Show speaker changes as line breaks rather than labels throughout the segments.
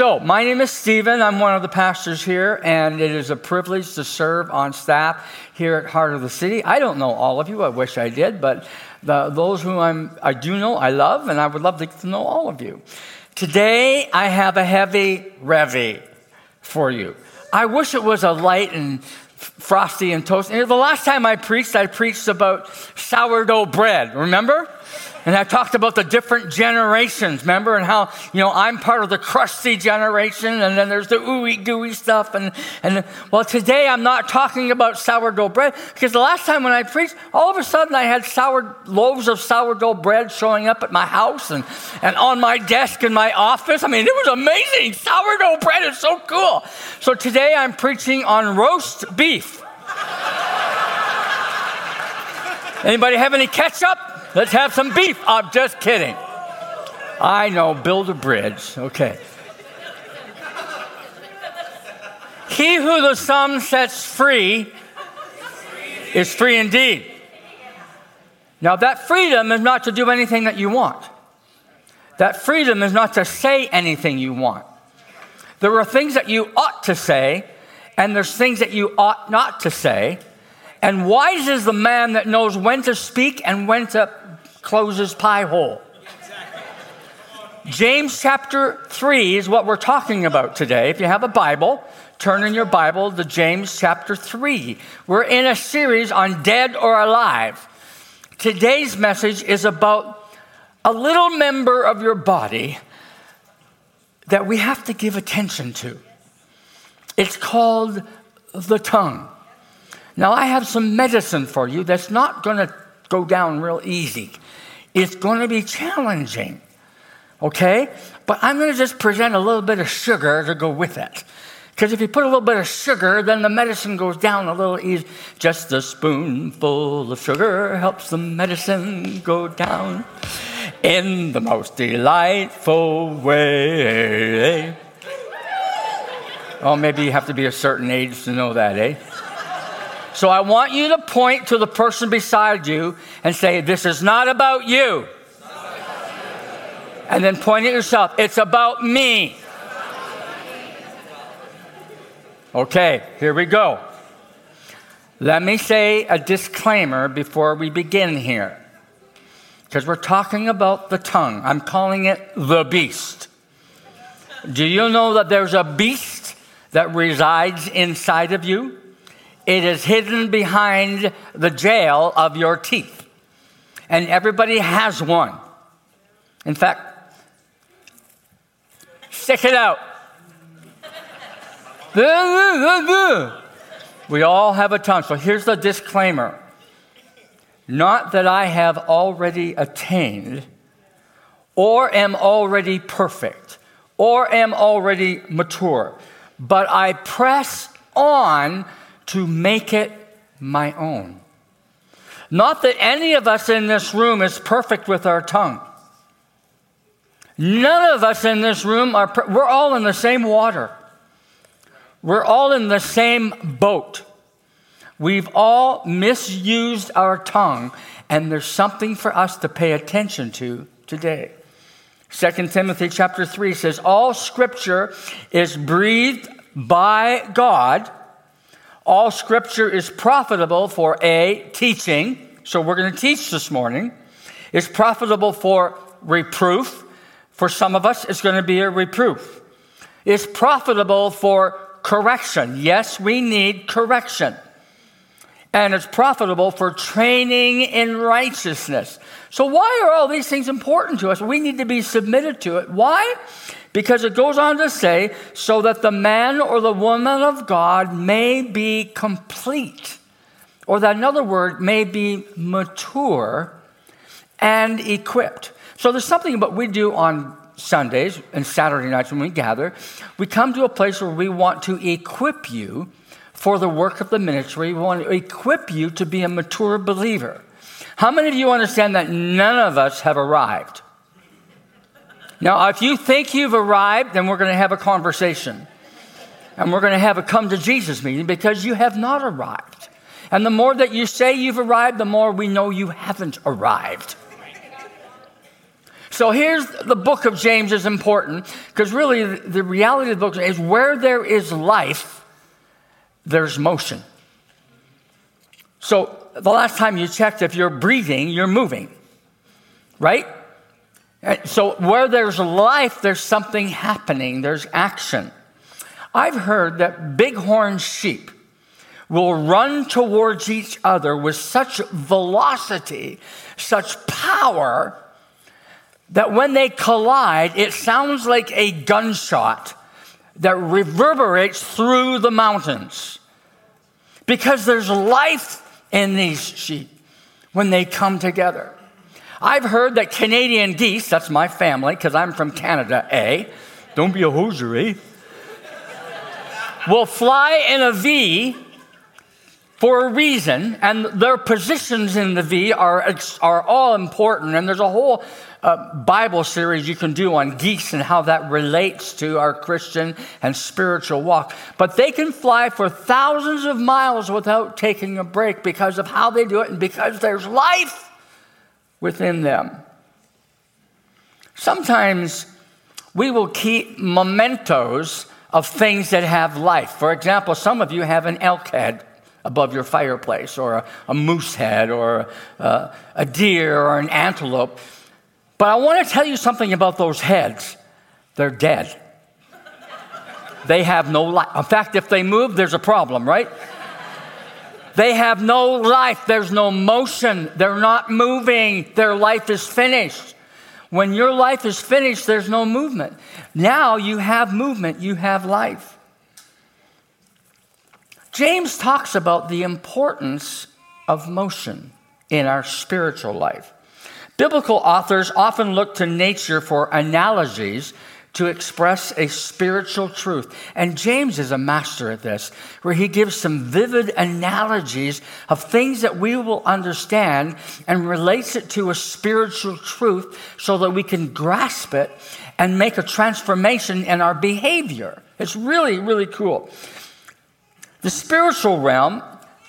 So, my name is Stephen. I'm one of the pastors here, and it is a privilege to serve on staff here at Heart of the City. I don't know all of you. I wish I did, but the, those who I'm, I do know, I love, and I would love to to know all of you. Today, I have a heavy revy for you. I wish it was a light and frosty and toast. The last time I preached, I preached about sourdough bread. Remember? And I talked about the different generations, remember? And how, you know, I'm part of the crusty generation, and then there's the ooey gooey stuff. And, and well, today I'm not talking about sourdough bread, because the last time when I preached, all of a sudden I had sour loaves of sourdough bread showing up at my house and, and on my desk in my office. I mean, it was amazing. Sourdough bread is so cool. So today I'm preaching on roast beef. Anybody have any ketchup? Let's have some beef. I'm just kidding. I know, build a bridge. Okay. He who the Son sets free is free indeed. Now, that freedom is not to do anything that you want. That freedom is not to say anything you want. There are things that you ought to say, and there's things that you ought not to say. And wise is the man that knows when to speak and when to close his pie hole. James chapter 3 is what we're talking about today. If you have a Bible, turn in your Bible to James chapter 3. We're in a series on dead or alive. Today's message is about a little member of your body that we have to give attention to. It's called the tongue. Now, I have some medicine for you that's not going to go down real easy. It's going to be challenging, okay? But I'm going to just present a little bit of sugar to go with it. Because if you put a little bit of sugar, then the medicine goes down a little easy. Just a spoonful of sugar helps the medicine go down in the most delightful way. Oh, maybe you have to be a certain age to know that, eh? So I want you to point to the person beside you and say, This is not about you. And then point at yourself, It's about me. Okay, here we go. Let me say a disclaimer before we begin here. Because we're talking about the tongue. I'm calling it the beast. Do you know that there's a beast that resides inside of you? It is hidden behind the jail of your teeth. And everybody has one. In fact, stick it out. We all have a tongue. So here's the disclaimer Not that I have already attained, or am already perfect, or am already mature, but I press on to make it my own. Not that any of us in this room is perfect with our tongue. None of us in this room are, per- we're all in the same water. We're all in the same boat. We've all misused our tongue, and there's something for us to pay attention to today. 2 Timothy chapter 3 says, All scripture is breathed by God all scripture is profitable for a teaching. So we're going to teach this morning. It's profitable for reproof. For some of us, it's going to be a reproof. It's profitable for correction. Yes, we need correction. And it's profitable for training in righteousness. So, why are all these things important to us? We need to be submitted to it. Why? Because it goes on to say, so that the man or the woman of God may be complete, or that another word may be mature and equipped. So there's something about we do on Sundays and Saturday nights when we gather. We come to a place where we want to equip you for the work of the ministry. We want to equip you to be a mature believer. How many of you understand that none of us have arrived? Now, if you think you've arrived, then we're going to have a conversation. And we're going to have a come to Jesus meeting because you have not arrived. And the more that you say you've arrived, the more we know you haven't arrived. So here's the book of James is important because really the reality of the book is where there is life, there's motion. So the last time you checked, if you're breathing, you're moving, right? So where there's life, there's something happening, there's action. I've heard that bighorn sheep will run towards each other with such velocity, such power, that when they collide, it sounds like a gunshot that reverberates through the mountains. Because there's life in these sheep when they come together. I've heard that Canadian geese, that's my family, because I'm from Canada, eh? Don't be a hoser, eh? will fly in a V for a reason, and their positions in the V are, are all important. And there's a whole uh, Bible series you can do on geese and how that relates to our Christian and spiritual walk. But they can fly for thousands of miles without taking a break because of how they do it and because there's life within them. Sometimes we will keep mementos of things that have life. For example, some of you have an elk head above your fireplace, or a, a moose head, or a, a deer, or an antelope. But I want to tell you something about those heads. They're dead. They have no life. In fact, if they move, there's a problem, right? They have no life. There's no motion. They're not moving. Their life is finished. When your life is finished, there's no movement. Now you have movement, you have life. James talks about the importance of motion in our spiritual life. Biblical authors often look to nature for analogies to express a spiritual truth. And James is a master at this, where he gives some vivid analogies of things that we will understand and relates it to a spiritual truth so that we can grasp it and make a transformation in our behavior. It's really, really cool. The spiritual realm,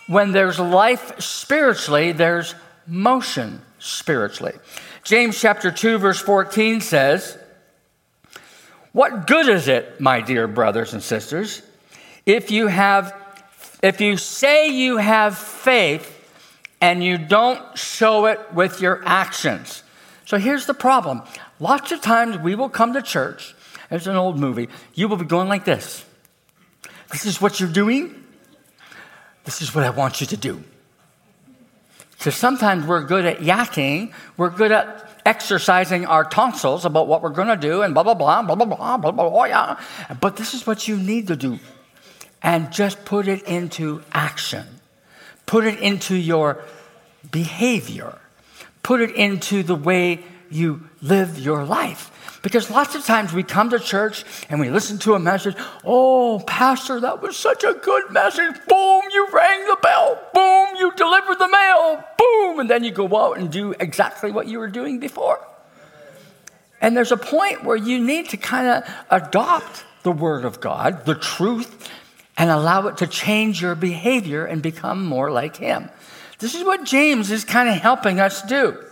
when there's life spiritually, there's motion spiritually. James chapter 2 verse 14 says, what good is it, my dear brothers and sisters, if you have if you say you have faith and you don't show it with your actions? So here's the problem. Lots of times we will come to church. It's an old movie. You will be going like this. This is what you're doing. This is what I want you to do. So sometimes we're good at yakking. We're good at exercising our tonsils about what we're going to do and blah, blah, blah, blah, blah, blah, blah, blah, blah, yeah. But this is what you need to do. And just put it into action. Put it into your behavior. Put it into the way you live your life. Because lots of times we come to church and we listen to a message. Oh, Pastor, that was such a good message. Boom, you rang the bell. Boom, you delivered the mail. Boom. And then you go out and do exactly what you were doing before. And there's a point where you need to kind of adopt the Word of God, the truth, and allow it to change your behavior and become more like Him. This is what James is kind of helping us do.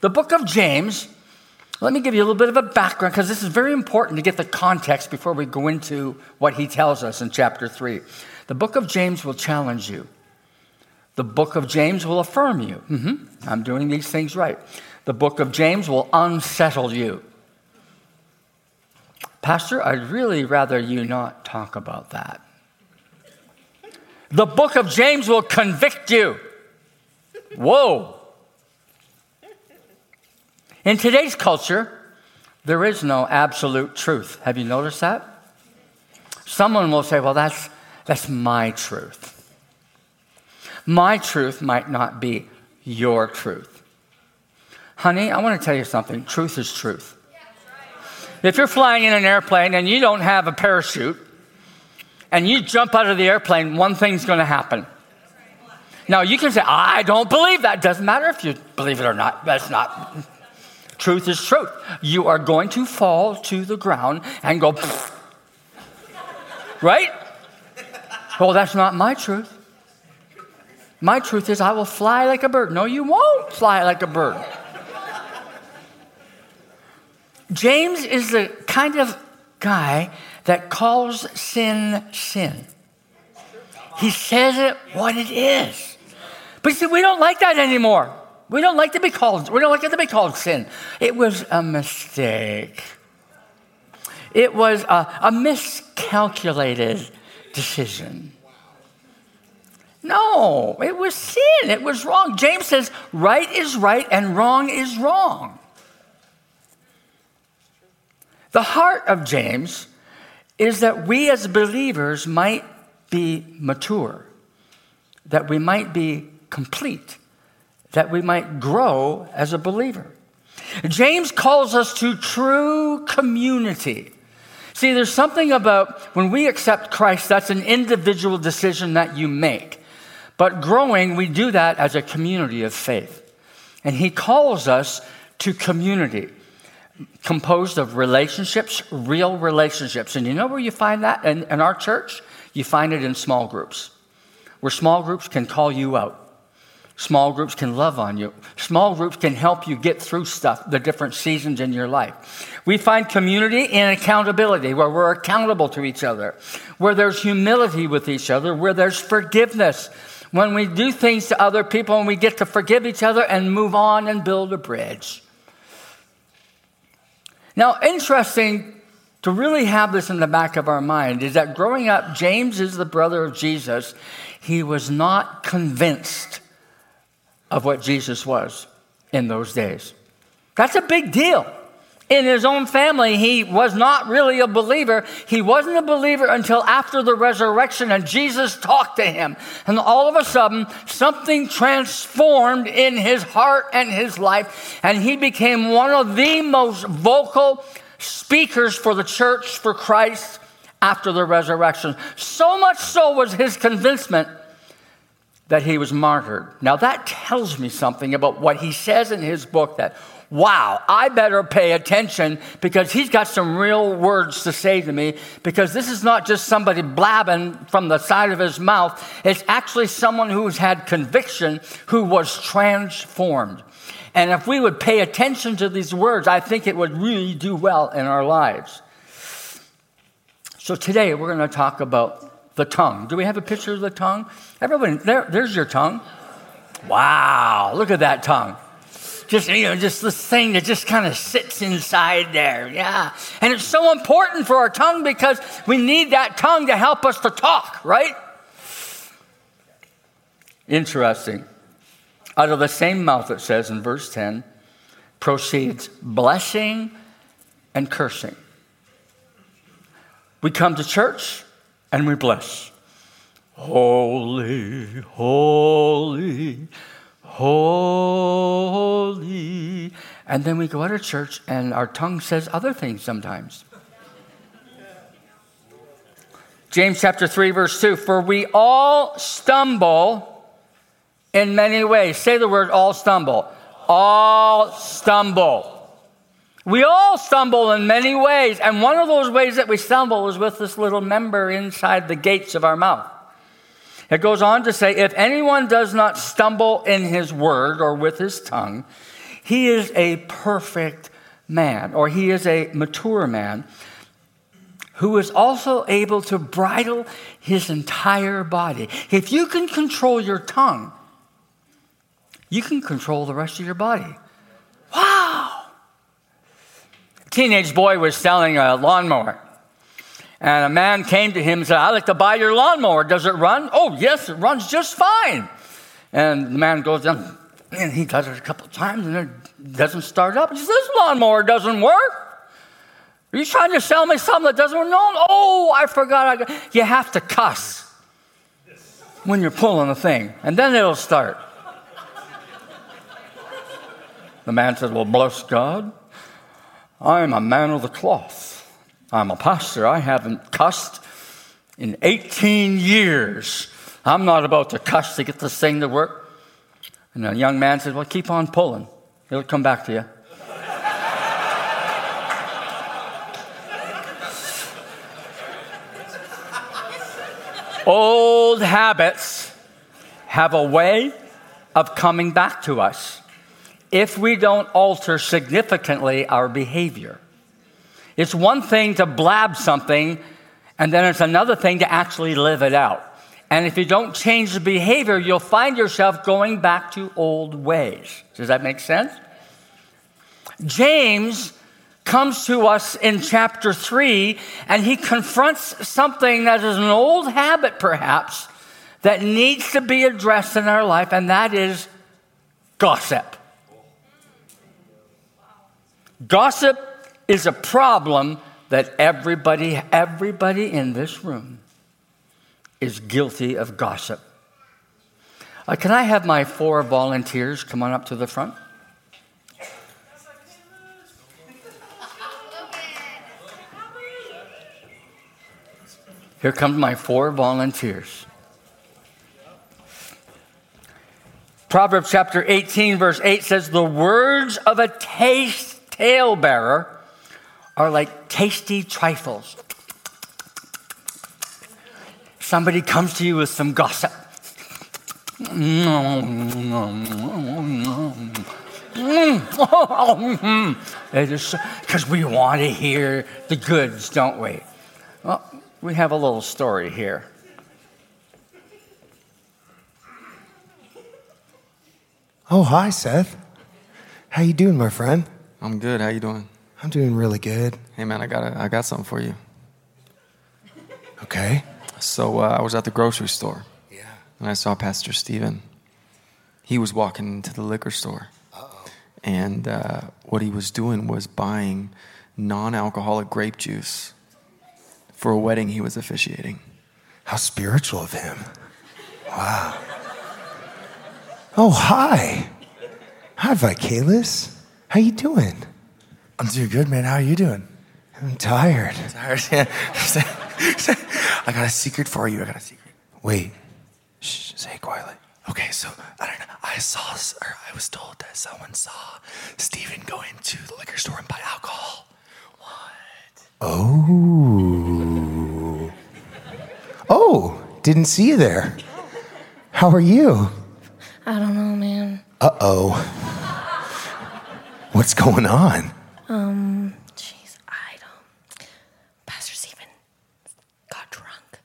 The book of James let me give you a little bit of a background because this is very important to get the context before we go into what he tells us in chapter 3. The book of James will challenge you. The book of James will affirm you. Mm-hmm, I'm doing these things right. The book of James will unsettle you. Pastor, I'd really rather you not talk about that. The book of James will convict you. Whoa. In today's culture, there is no absolute truth. Have you noticed that? Someone will say, well, that's, that's my truth. My truth might not be your truth. Honey, I want to tell you something. Truth is truth. If you're flying in an airplane and you don't have a parachute and you jump out of the airplane, one thing's going to happen. Now, you can say, I don't believe that. Doesn't matter if you believe it or not. That's not Truth is truth. You are going to fall to the ground and go, right? Well, that's not my truth. My truth is I will fly like a bird. No, you won't fly like a bird. James is the kind of guy that calls sin sin. He says it what it is. But see, we don't like that anymore. We don't like to be called, we don't like it to be called sin. It was a mistake. It was a, a miscalculated decision. No, it was sin. It was wrong. James says right is right and wrong is wrong. The heart of James is that we as believers might be mature, that we might be complete, that we might grow as a believer. James calls us to true community. See, there's something about when we accept Christ, that's an individual decision that you make. But growing, we do that as a community of faith. And he calls us to community composed of relationships, real relationships. And you know where you find that in, in our church? You find it in small groups, where small groups can call you out. Small groups can love on you. Small groups can help you get through stuff, the different seasons in your life. We find community and accountability, where we're accountable to each other, where there's humility with each other, where there's forgiveness. When we do things to other people and we get to forgive each other and move on and build a bridge. Now, interesting to really have this in the back of our mind is that growing up, James is the brother of Jesus. He was not convinced of what Jesus was in those days. That's a big deal. In his own family, he was not really a believer. He wasn't a believer until after the resurrection, and Jesus talked to him. And all of a sudden, something transformed in his heart and his life, and he became one of the most vocal speakers for the church for Christ after the resurrection. So much so was his convincement that he was martyred. Now, that tells me something about what he says in his book that, wow, I better pay attention because he's got some real words to say to me because this is not just somebody blabbing from the side of his mouth. It's actually someone who's had conviction who was transformed. And if we would pay attention to these words, I think it would really do well in our lives. So today we're going to talk about the tongue. Do we have a picture of the tongue? Everybody, there, there's your tongue. Wow, look at that tongue. Just, you know, just this thing that just kind of sits inside there. Yeah. And it's so important for our tongue because we need that tongue to help us to talk, right? Interesting. Out of the same mouth, it says in verse 10, proceeds blessing and cursing. We come to church, and we bless. Holy, holy, holy. And then we go out of church and our tongue says other things sometimes. James chapter 3, verse 2 For we all stumble in many ways. Say the word all stumble. All stumble. We all stumble in many ways, and one of those ways that we stumble is with this little member inside the gates of our mouth. It goes on to say, if anyone does not stumble in his word or with his tongue, he is a perfect man, or he is a mature man who is also able to bridle his entire body. If you can control your tongue, you can control the rest of your body. Wow! Teenage boy was selling a lawnmower. And a man came to him and said, I'd like to buy your lawnmower. Does it run? Oh, yes, it runs just fine. And the man goes down, and he does it a couple times, and it doesn't start up. He says, This lawnmower doesn't work. Are you trying to sell me something that doesn't work? No, oh, I forgot. I you have to cuss when you're pulling the thing, and then it'll start. The man says, Well, bless God. I'm a man of the cloth. I'm a pastor. I haven't cussed in 18 years. I'm not about to cuss to get this thing to work. And the young man said, Well, keep on pulling. It'll come back to you. Old habits have a way of coming back to us if we don't alter significantly our behavior. It's one thing to blab something, and then it's another thing to actually live it out. And if you don't change the behavior, you'll find yourself going back to old ways. Does that make sense? James comes to us in chapter 3 and he confronts something that is an old habit, perhaps, that needs to be addressed in our life, and that is gossip. Gossip is a problem that everybody, everybody in this room is guilty of gossip. Uh, can I have my four volunteers come on up to the front? Here come my four volunteers. Proverbs chapter 18, verse 8 says, The words of a taste talebearer are like tasty trifles. Somebody comes to you with some gossip. Because we want to hear the goods, don't we? Well, we have a little story here.
Oh, hi, Seth. How you doing, my friend?
I'm good. How you doing?
I'm doing really good.
Hey man, I got a, I got something for you.
Okay.
So uh, I was at the grocery store.
Yeah.
And I saw Pastor Stephen. He was walking into the liquor store. Uh-oh. And uh, what he was doing was buying non-alcoholic grape juice for a wedding he was officiating.
How spiritual of him. Wow. Oh, hi. Hi, Vikalis. How you doing?
I'm doing good, man. How are you doing?
I'm tired.
Tired? Yeah. I got a secret for you. I got a secret.
Wait. Shh, say it quietly.
Okay, so I don't know. I saw, or I was told that someone saw Stephen go into the liquor store and buy alcohol. What?
Oh. Oh, didn't see you there. How are you?
I don't know, man.
Uh oh. What's going on?
Um, jeez, I don't. Pastor Stephen got drunk.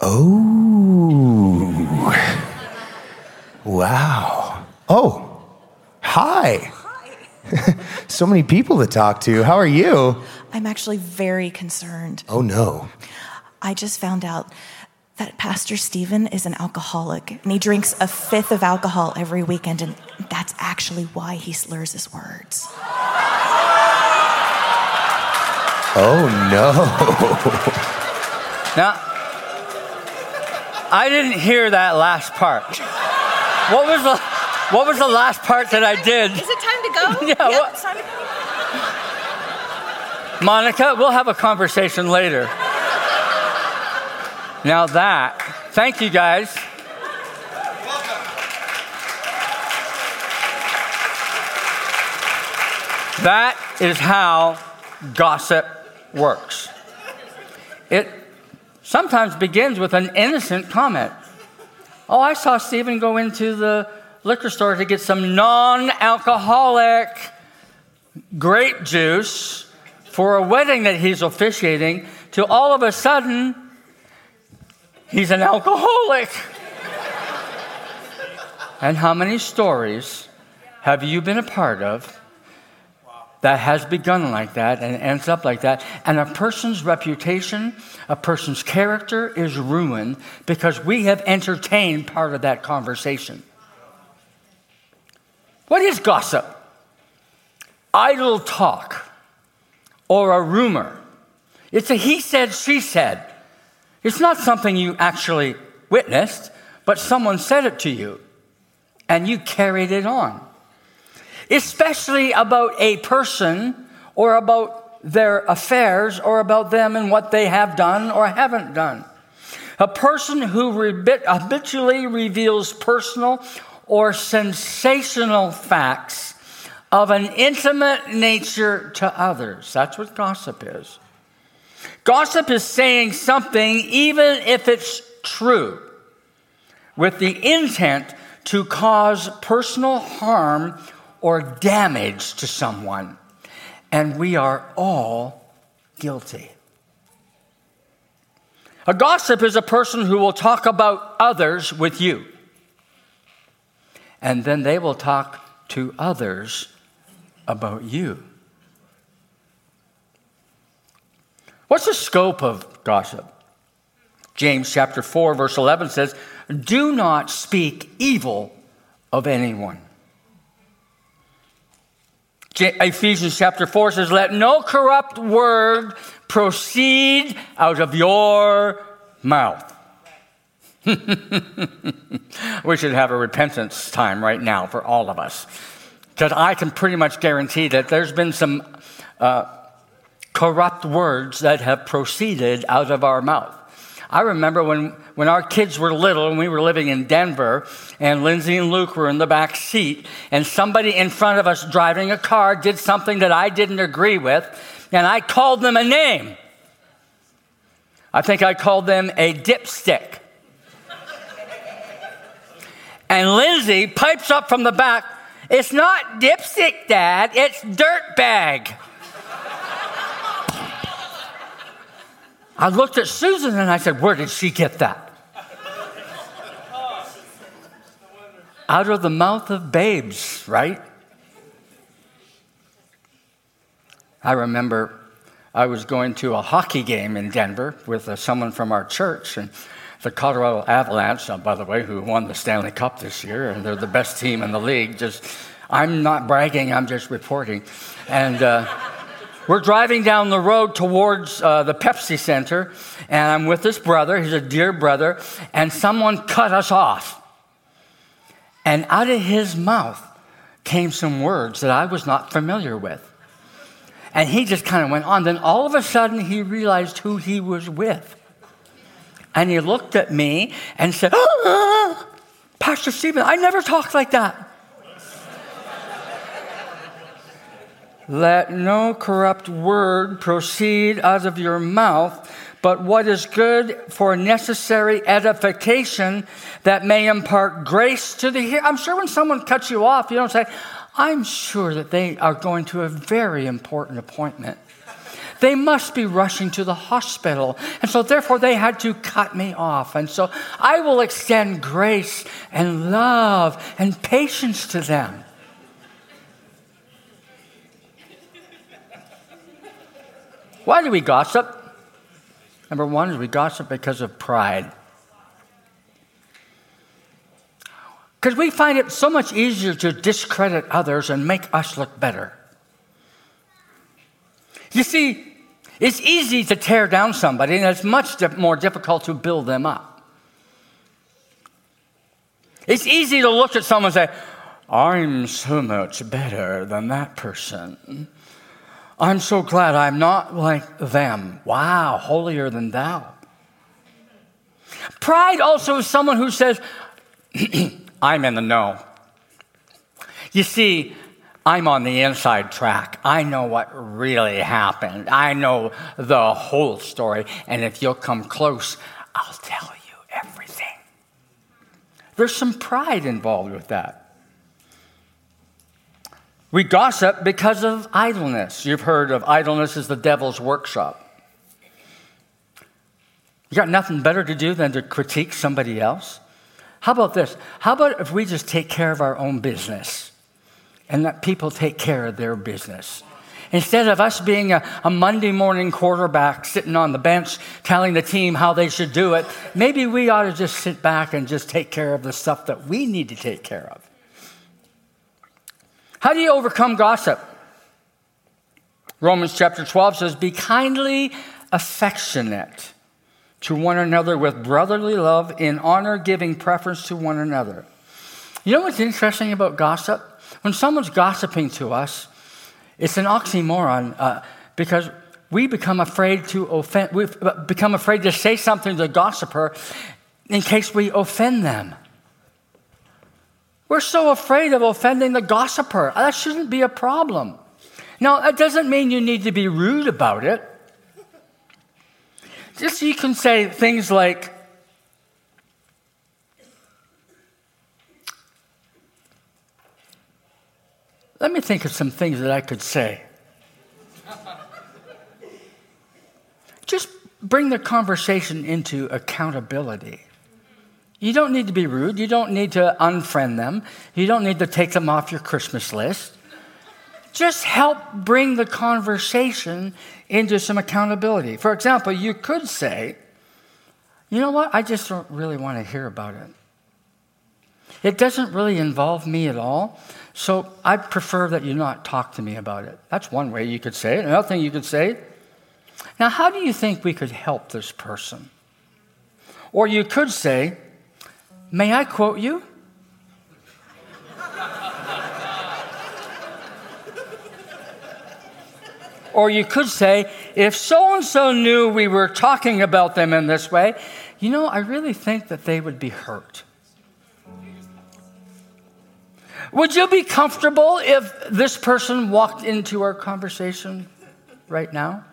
Oh. Wow. Oh. Hi.
Hi.
so many people to talk to. How are you?
I'm actually very concerned.
Oh no.
I just found out that Pastor Stephen is an alcoholic and he drinks a fifth of alcohol every weekend, and that's actually why he slurs his words.
Oh no.
Now, I didn't hear that last part. What was the, what was the last part that I did?
Is it time to go?
Yeah,
Yep,
what-
it's time to go.
Monica, we'll have a conversation later. Now that, thank you guys. That is how gossip works. It sometimes begins with an innocent comment. Oh, I saw Stephen go into the liquor store to get some non alcoholic grape juice for a wedding that he's officiating, to all of a sudden, he's an alcoholic. and how many stories have you been a part of that has begun like that and ends up like that? And a person's reputation, a person's character is ruined because we have entertained part of that conversation. What is gossip? Idle talk or a rumor. It's a he said, she said. It's not something you actually witnessed, but someone said it to you and you carried it on. Especially about a person or about their affairs or about them and what they have done or haven't done. A person who habitually reveals personal or sensational facts of an intimate nature to others. That's what gossip is. Gossip is saying something, even if it's true, with the intent to cause personal harm or damage to someone. and we are all guilty. A gossip is a person who will talk about others with you, and then they will talk to others about you. What's the scope of gossip? James chapter 4, verse 11 says, Do not speak evil of anyone. Ephesians chapter 4 says, Let no corrupt word proceed out of your mouth. we should have a repentance time right now for all of us. Because I can pretty much guarantee that there's been some uh, corrupt words that have proceeded out of our mouth. I remember when, when our kids were little and we were living in Denver, and Lindsay and Luke were in the back seat, and somebody in front of us driving a car did something that I didn't agree with, and I called them a name. I think I called them a dipstick. and Lindsay pipes up from the back, It's not dipstick, Dad, it's dirtbag. I looked at Susan and I said, Where did she get that? Out of the mouth of babes, right? I remember I was going to a hockey game in Denver with uh, someone from our church, and the Colorado Avalanche, uh, by the way, who won the Stanley Cup this year, and they're the best team in the league. Just, I'm not bragging, I'm just reporting. And uh, we're driving down the road towards uh, the Pepsi Center, and I'm with this brother. He's a dear brother, and someone cut us off. And out of his mouth came some words that I was not familiar with. And he just kind of went on. Then all of a sudden, he realized who he was with. And he looked at me and said, oh, Pastor Stephen, I never talked like that. Let no corrupt word proceed out of your mouth, but what is good for necessary edification that may impart grace to the hearer. I'm sure when someone cuts you off, you don't say, I'm sure that they are going to a very important appointment. They must be rushing to the hospital. And so, therefore, they had to cut me off. And so, I will extend grace and love and patience to them. Why do we gossip? Number one is we gossip because of pride. Because we find it so much easier to discredit others and make us look better. You see, it's easy to tear down somebody, and it's much more difficult to build them up. It's easy to look at someone and say, I'm so much better than that person. I'm so glad I'm not like them. Wow, holier than thou. Pride also is someone who says, I'm in the know. You see, I'm on the inside track. I know what really happened. I know the whole story. And if you'll come close, I'll tell you everything. There's some pride involved with that. We gossip because of idleness. You've heard of idleness as the devil's workshop. You got nothing better to do than to critique somebody else? How about this? How about if we just take care of our own business and let people take care of their business? Instead of us being a, a, Monday morning quarterback sitting on the bench telling the team how they should do it, maybe we ought to just sit back and just take care of the stuff that we need to take care of. How do you overcome gossip? Romans chapter 12 says, Be kindly affectionate to one another with brotherly love, in honor, giving preference to one another. You know what's interesting about gossip? When someone's gossiping to us, it's an oxymoron uh, because we become afraid to offend, we become afraid to say something to the gossiper in case we offend them. We're so afraid of offending the gossiper. That shouldn't be a problem. Now, that doesn't mean you need to be rude about it. Just you can say things like, Let me think of some things that I could say. Just bring the conversation into accountability. You don't need to be rude. You don't need to unfriend them. You don't need to take them off your Christmas list. Just help bring the conversation into some accountability. For example, you could say, you know what? I just don't really want to hear about it. It doesn't really involve me at all. So I prefer that you not talk to me about it. That's one way you could say it. Another thing you could say, now, how do you think we could help this person? Or you could say, May I quote you? or you could say, if so and so knew we were talking about them in this way, you know, I really think that they would be hurt. Would you be comfortable if this person walked into our conversation right now?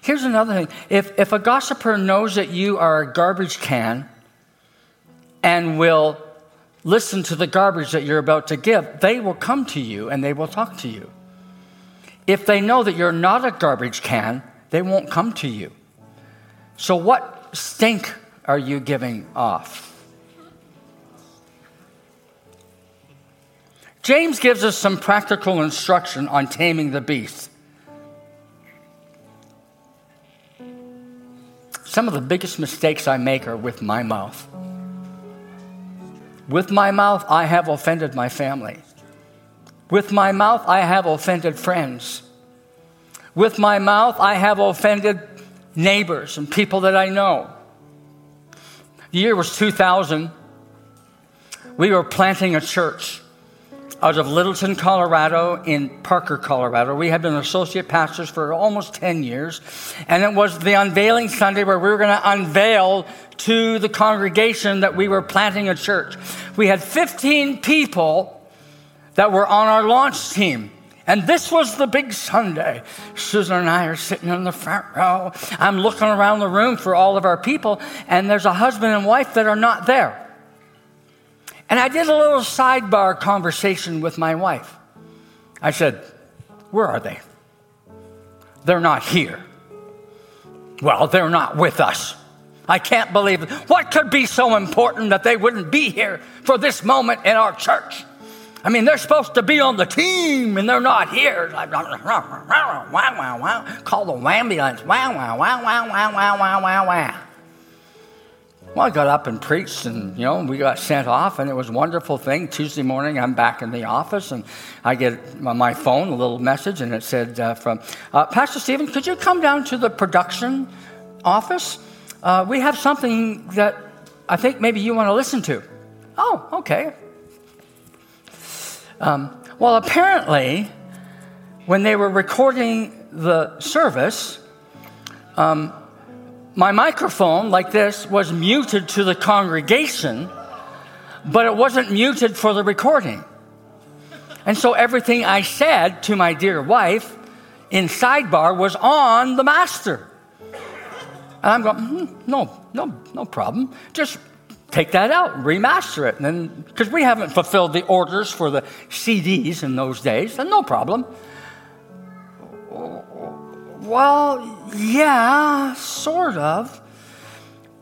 Here's another thing if, if a gossiper knows that you are a garbage can and will listen to the garbage that you're about to give, they will come to you and they will talk to you. If they know that you're not a garbage can, they won't come to you. So, what stink are you giving off? James gives us some practical instruction on taming the beast. Some of the biggest mistakes I make are with my mouth. With my mouth, I have offended my family. With my mouth, I have offended friends. With my mouth, I have offended neighbors and people that I know. The year was 2000. We were planting a church out of Littleton, Colorado, in Parker, Colorado. We had been associate pastors for almost 10 years. And it was the unveiling Sunday where we were going to unveil to the congregation that we were planting a church. We had 15 people that were on our launch team. And this was the big Sunday. Susan and I are sitting in the front row. I'm looking around the room for all of our people, and there's a husband and wife that are not there. And I did a little sidebar conversation with my wife. I said, Where are they? They're not here. Well, they're not with us. I can't believe it. What could be so important that they wouldn't be here for this moment in our church? I mean, they're supposed to be on the team and they're not here. Like, Wow, wow, wow. Call the ambulance. Wow, wow, wow, wow, wow, wow, wow, wow, wow. Well, I got up and preached, and you know, we got sent off, and it was a wonderful thing. Tuesday morning, I'm back in the office, and I get on my phone a little message, and it said uh, from uh, Pastor Stephen, could you come down to the production office? Uh, we have something that I think maybe you want to listen to. Oh, okay. Um, well, apparently, when they were recording the service, um, my microphone, like this, was muted to the congregation, but it wasn't muted for the recording. And so everything I said to my dear wife in sidebar was on the master. And I'm going, mm, no, no, no problem. Just take that out, remaster it. And then, because we haven't fulfilled the orders for the CDs in those days, then no problem. Well, yeah, sort of.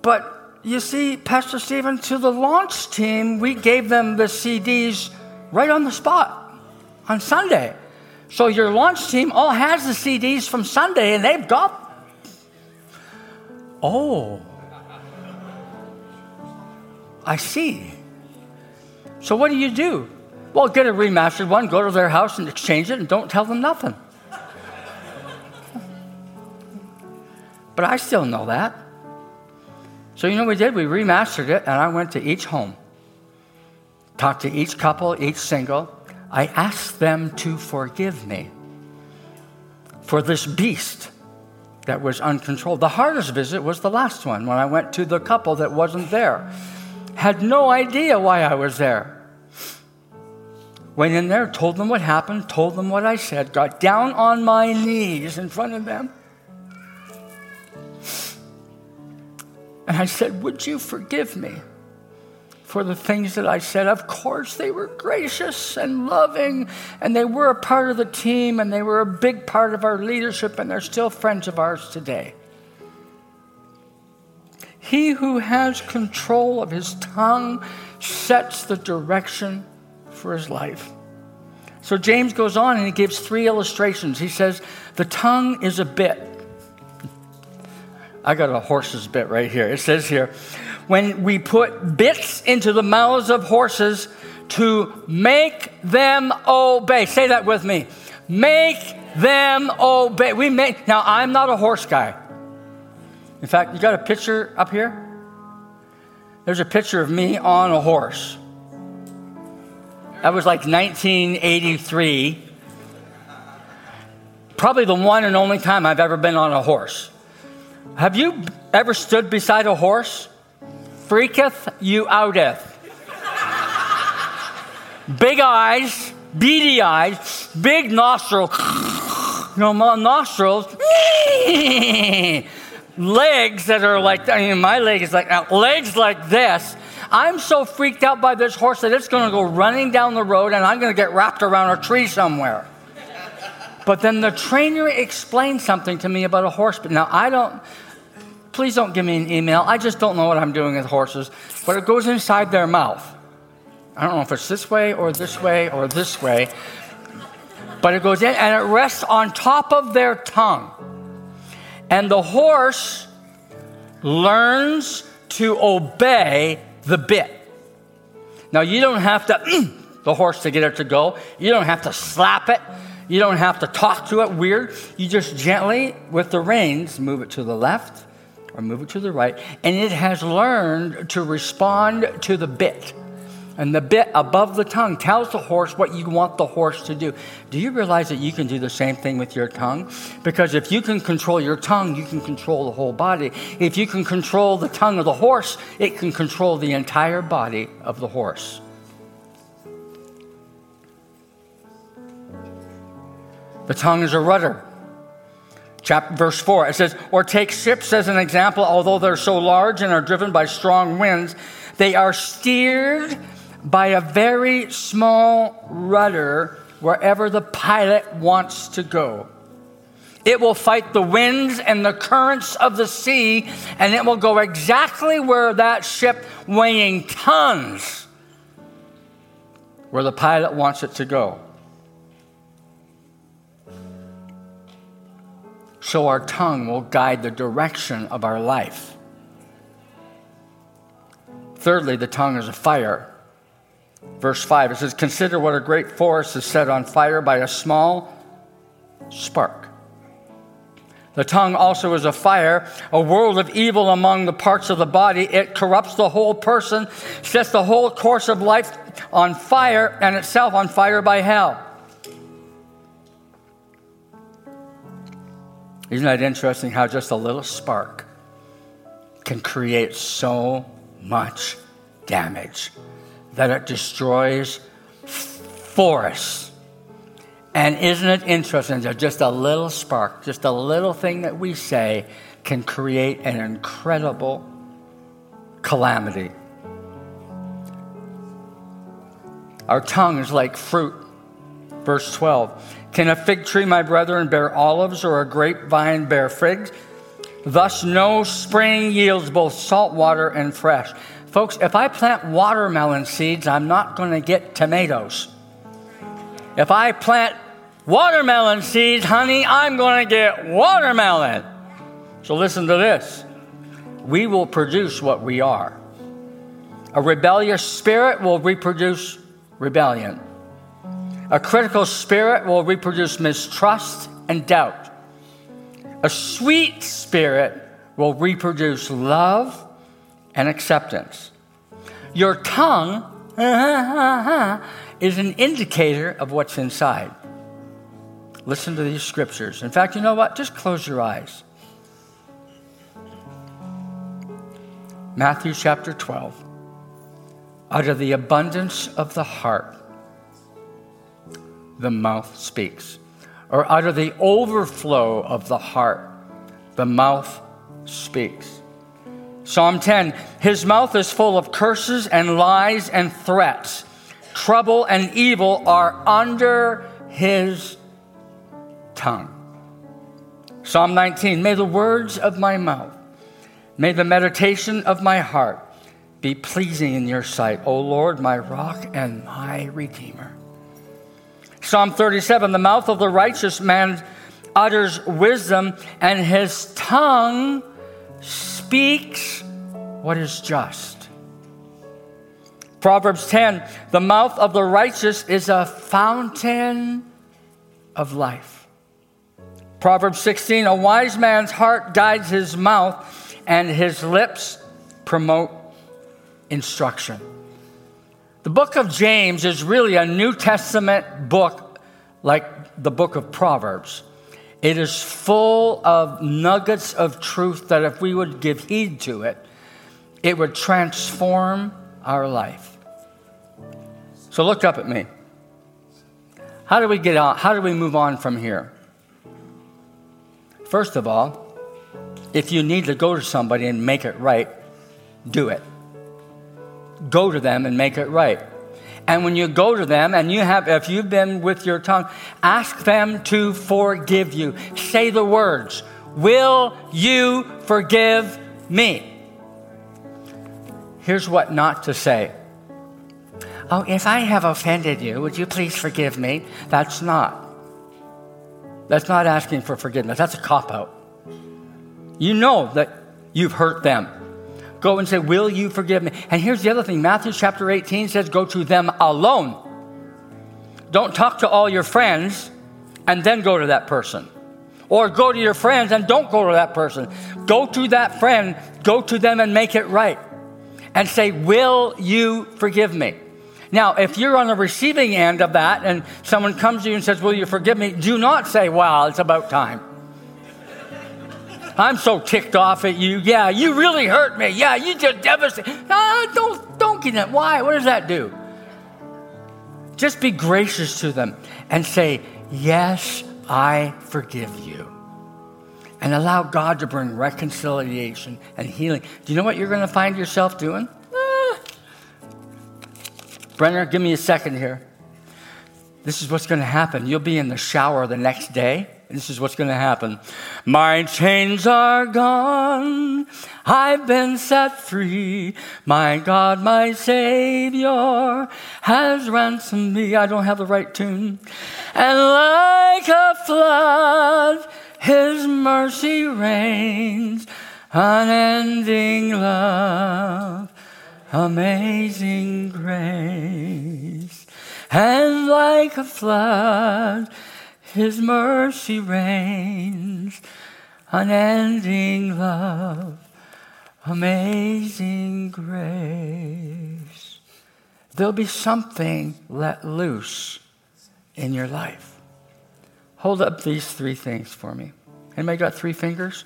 But you see, Pastor Stephen, to the launch team, we gave them the CDs right on the spot on Sunday. So your launch team all has the CDs from Sunday and they've got. Oh. I see. So what do you do? Well, get a remastered one, go to their house and exchange it, and don't tell them nothing. But I still know that. So, you know we did? We remastered it, and I went to each home, talked to each couple, each single. I asked them to forgive me for this beast that was uncontrolled. The hardest visit was the last one when I went to the couple that wasn't there. Had no idea why I was there. Went in there, told them what happened, told them what I said, got down on my knees in front of them And I said, Would you forgive me for the things that I said? Of course, they were gracious and loving, and they were a part of the team, and they were a big part of our leadership, and they're still friends of ours today. He who has control of his tongue sets the direction for his life. So James goes on and he gives three illustrations. He says, The tongue is a bit. I got a horse's bit right here. It says here, when we put bits into the mouths of horses to make them obey. Say that with me. Make them obey. We make now I'm not a horse guy. In fact, you got a picture up here? There's a picture of me on a horse. That was like 1983. Probably the one and only time I've ever been on a horse. Have you ever stood beside a horse? Freaketh you outeth. big eyes, beady eyes, big nostrils, no nostrils, legs that are like, I mean, my leg is like, legs like this. I'm so freaked out by this horse that it's going to go running down the road and I'm going to get wrapped around a tree somewhere. But then the trainer explained something to me about a horse. But now I don't, please don't give me an email. I just don't know what I'm doing with horses. But it goes inside their mouth. I don't know if it's this way or this way or this way. But it goes in and it rests on top of their tongue. And the horse learns to obey the bit. Now, you don't have to, the horse to get it to go. You don't have to slap it. You don't have to talk to it weird. You just gently, with the reins, move it to the left or move it to the right. And it has learned to respond to the bit. And the bit above the tongue tells the horse what you want the horse to do. Do you realize that you can do the same thing with your tongue? Because if you can control your tongue, you can control the whole body. If you can control the tongue of the horse, it can control the entire body of the horse. The tongue is a rudder. Chapter, verse 4, it says, Or take ships as an example, although they're so large and are driven by strong winds, they are steered by a very small rudder wherever the pilot wants to go. It will fight the winds and the currents of the sea, and it will go exactly where that ship weighing tons, where the pilot wants it to go. So our tongue will guide the direction of our life. Thirdly, the tongue is a fire. Verse 5, it says, Consider what a great forest is set on fire by a small spark. The tongue also is a fire, a world of evil among the parts of the body. It corrupts the whole person, sets the whole course of life on fire, and itself on fire by hell. Isn't that interesting how just a little spark can create so much damage? that it destroys forests. And isn't it interesting that just a little spark, just a little thing that we say, can create an incredible calamity? Our tongue is like fruit. Verse 12 Can a fig tree, my brethren, bear olives, or a grapevine bear figs? Thus, no spring yields both salt water and fresh. Folks, if I plant watermelon seeds, I'm not going to get tomatoes. If I plant watermelon seeds, honey, I'm going to get watermelon. So listen to this. We will produce what we are. A rebellious spirit will reproduce rebellion. A critical spirit will reproduce mistrust and doubt. A sweet spirit will reproduce love and acceptance. Your tongue is an indicator of what's inside. Listen to these scriptures. In fact, you know what? Just close your eyes. Matthew chapter 12. Out of the abundance of the heart, the mouth speaks. Or out of the overflow of the heart, the mouth speaks. Psalm 10 His mouth is full of curses and lies and threats. Trouble and evil are under his tongue. Psalm 19 May the words of my mouth May the meditation of my heart be pleasing in your sight, O Lord, my rock and my redeemer. Psalm 37 The mouth of the righteous man utters wisdom, and his tongue speaks what is just. Proverbs 10 The mouth of the righteous is a fountain of life. Proverbs 16 A wise man's heart guides his mouth, and his lips promote instruction. The book of James is really a New Testament book like the book of Proverbs. It is full of nuggets of truth that if we would give heed to it, it would transform our life. So look up at me. How do we get on? How do we move on from here? First of all, if you need to go to somebody and make it right, do it. Go to them and make it right. And when you go to them and you have, if you've been with your tongue, ask them to forgive you. Say the words, Will you forgive me? Here's what not to say. Oh, if I have offended you, would you please forgive me? That's not. That's not asking for forgiveness. That's a cop out. You know that you've hurt them. Go and say, Will you forgive me? And here's the other thing Matthew chapter 18 says, Go to them alone. Don't talk to all your friends and then go to that person. Or go to your friends and don't go to that person. Go to that friend, go to them and make it right. And say, Will you forgive me? Now, if you're on the receiving end of that and someone comes to you and says, Will you forgive me? Do not say, Well, it's about time. I'm so ticked off at you. Yeah, you really hurt me. Yeah, you just devastated. No, don't, don't get that. Why? What does that do? Just be gracious to them and say, Yes, I forgive you. And allow God to bring reconciliation and healing. Do you know what you're going to find yourself doing? Ah. Brenner, give me a second here. This is what's going to happen. You'll be in the shower the next day this is what's going to happen. My chains are gone. I've been set free. My God, my Savior has ransomed me. I don't have the right tune. And like a flood, His mercy rains. Unending love, amazing grace. And like a flood, his mercy rains, unending love, amazing grace. There'll be something let loose in your life. Hold up these three things for me. Anybody got three fingers?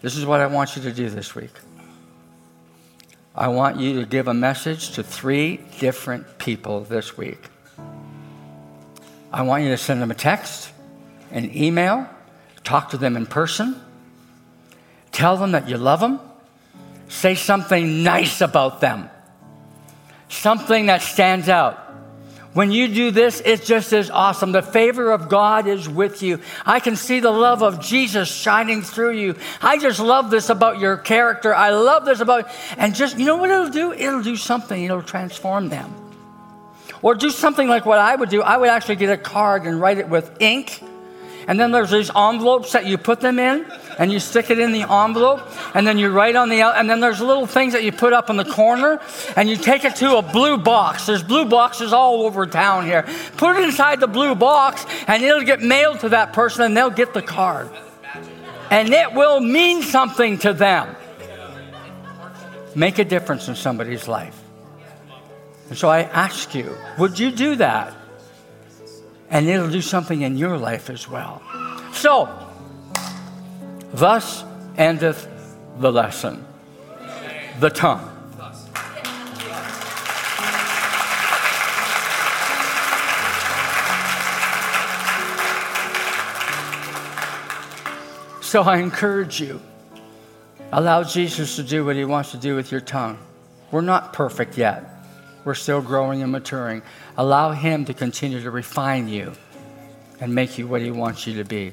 This is what I want you to do this week. I want you to give a message to three different people this week. I want you to send them a text, an email, talk to them in person, tell them that you love them, say something nice about them, something that stands out. When you do this, it's just as awesome. The favor of God is with you. I can see the love of Jesus shining through you. I just love this about your character. I love this about, and just, you know what it'll do? It'll do something, it'll transform them. Or do something like what I would do. I would actually get a card and write it with ink. And then there's these envelopes that you put them in, and you stick it in the envelope, and then you write on the and then there's little things that you put up in the corner, and you take it to a blue box. There's blue boxes all over town here. Put it inside the blue box, and it'll get mailed to that person, and they'll get the card. And it will mean something to them. Make a difference in somebody's life. And so I ask you, would you do that? And it'll do something in your life as well. So, thus endeth the lesson the tongue. So I encourage you, allow Jesus to do what he wants to do with your tongue. We're not perfect yet. We're still growing and maturing. Allow Him to continue to refine you and make you what He wants you to be.